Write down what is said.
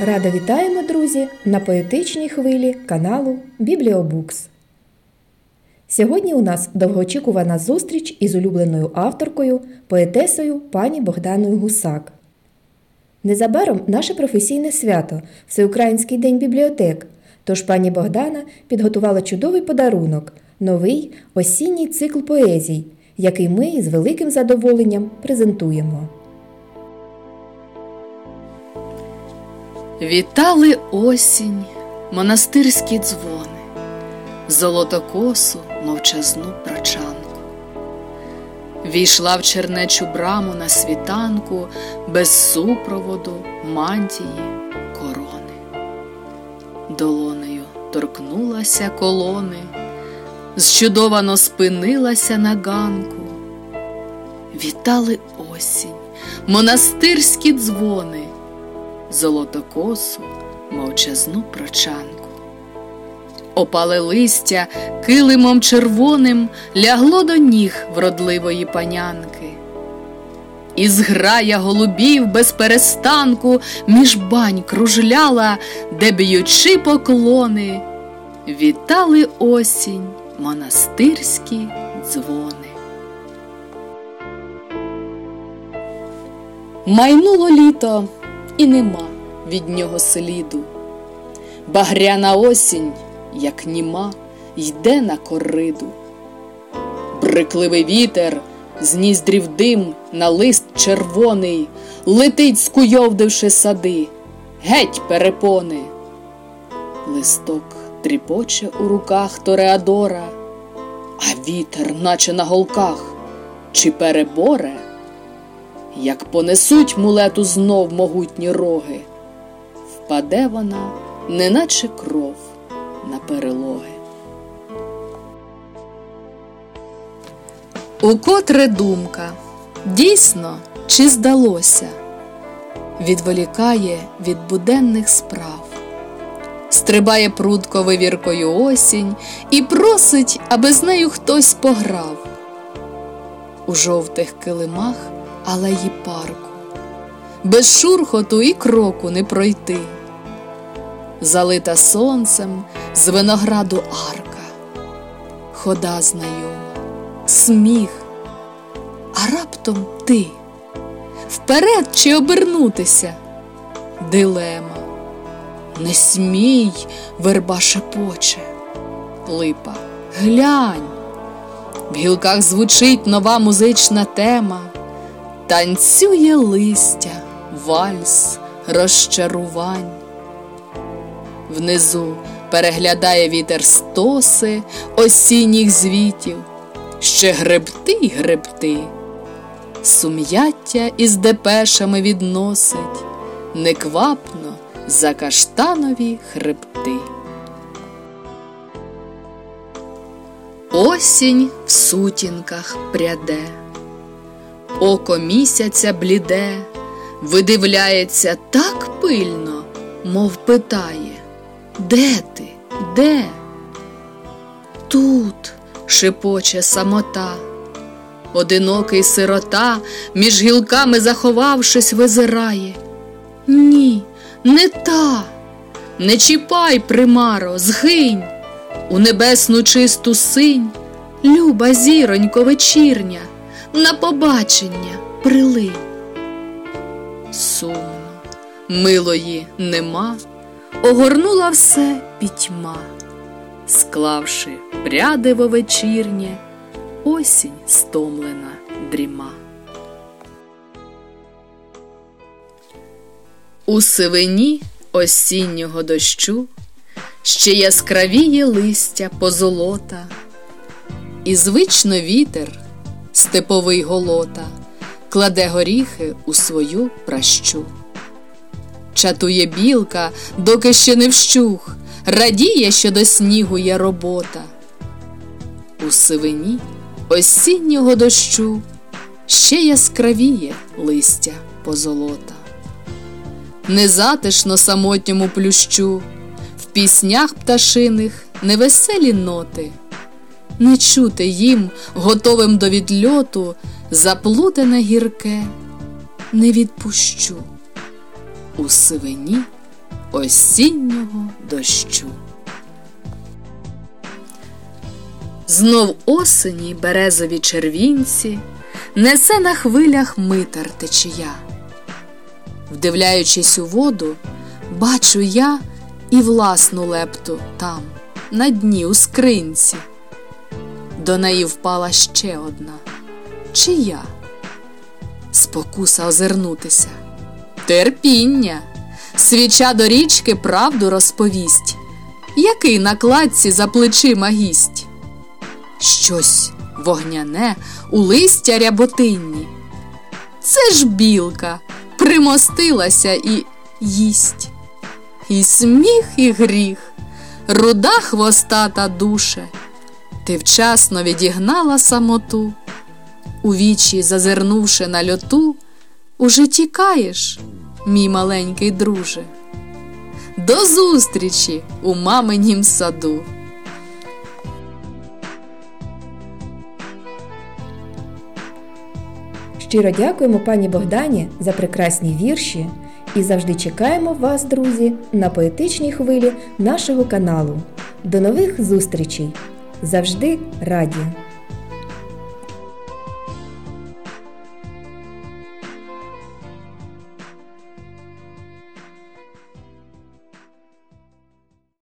Рада вітаємо, друзі, на поетичній хвилі каналу Бібліобукс. Сьогодні у нас довгоочікувана зустріч із улюбленою авторкою, поетесою пані Богданою Гусак. Незабаром наше професійне свято Всеукраїнський день бібліотек. Тож пані Богдана підготувала чудовий подарунок новий осінній цикл поезій, який ми з великим задоволенням презентуємо. Вітали осінь, монастирські дзвони, золотокосу мовчазну прочанку. Війшла в чернечу браму на світанку без супроводу мантії корони. Долонею торкнулася колони, зчудовано спинилася на ганку. Вітали осінь, монастирські дзвони золотокосу, мовчазну прочанку. Опале листя килимом червоним лягло до ніг вродливої панянки. І зграя голубів без перестанку між бань кружляла, де б'ючи поклони, вітали осінь монастирські дзвони. Майнуло літо і нема від нього сліду. Багряна осінь, як німа, йде на кориду. Брикливий вітер, з ніздрів дим на лист червоний, летить, скуйовдивши сади, геть перепони. Листок тріпоче у руках Тореадора, а вітер, наче на голках, чи переборе як понесуть мулету знов могутні роги, впаде вона, неначе кров на перелоги. Укотре думка, дійсно, чи здалося, відволікає від буденних справ, стрибає прудко вивіркою осінь і просить, аби з нею хтось пограв. У жовтих килимах алеї парку, без шурхоту і кроку не пройти, залита сонцем з винограду арка, хода знайома, сміх, а раптом ти. Вперед чи обернутися, дилема, не смій, верба шепоче, липа, глянь. В гілках звучить нова музична тема. Танцює листя, вальс, розчарувань. Внизу переглядає вітер стоси осінніх звітів, ще гребти й гребти, сум'яття із депешами відносить неквапно за каштанові хребти. Осінь в сутінках пряде. Око місяця бліде, видивляється так пильно, мов питає Де ти? Де? Тут шепоче самота, одинокий сирота, між гілками заховавшись, визирає. Ні, не та, не чіпай, примаро, згинь, у небесну чисту синь, люба зіронько вечірня на побачення прилинь. Сумно, милої нема, огорнула все пітьма, склавши прядиво вечірнє, осінь стомлена дріма. У сивині осіннього дощу ще яскравіє листя позолота, і звично вітер степовий голота, кладе горіхи у свою пращу. Чатує білка, доки ще не вщух, радіє, що до снігу є робота. У сивині осіннього дощу ще яскравіє листя позолота. Незатишно самотньому плющу, в піснях пташиних невеселі ноти не чути їм, готовим до відльоту, заплутане гірке, не відпущу. У сивині осіннього дощу. Знов осені березові червінці несе на хвилях митар течія. Вдивляючись у воду, бачу я і власну лепту там, на дні у скринці. До неї впала ще одна. Чия? Спокуса озирнутися. Терпіння. Свіча до річки правду розповість. Який на кладці за плечима гість? Щось вогняне у листя ряботинні. Це ж білка примостилася і їсть. І сміх, і гріх, руда хвостата душе. Ти вчасно відігнала самоту, у вічі зазирнувши на льоту, уже тікаєш, мій маленький друже. До зустрічі у маминім саду. Щиро дякуємо пані Богдані за прекрасні вірші і завжди чекаємо вас, друзі, на поетичній хвилі нашого каналу. До нових зустрічей! Завжди раді!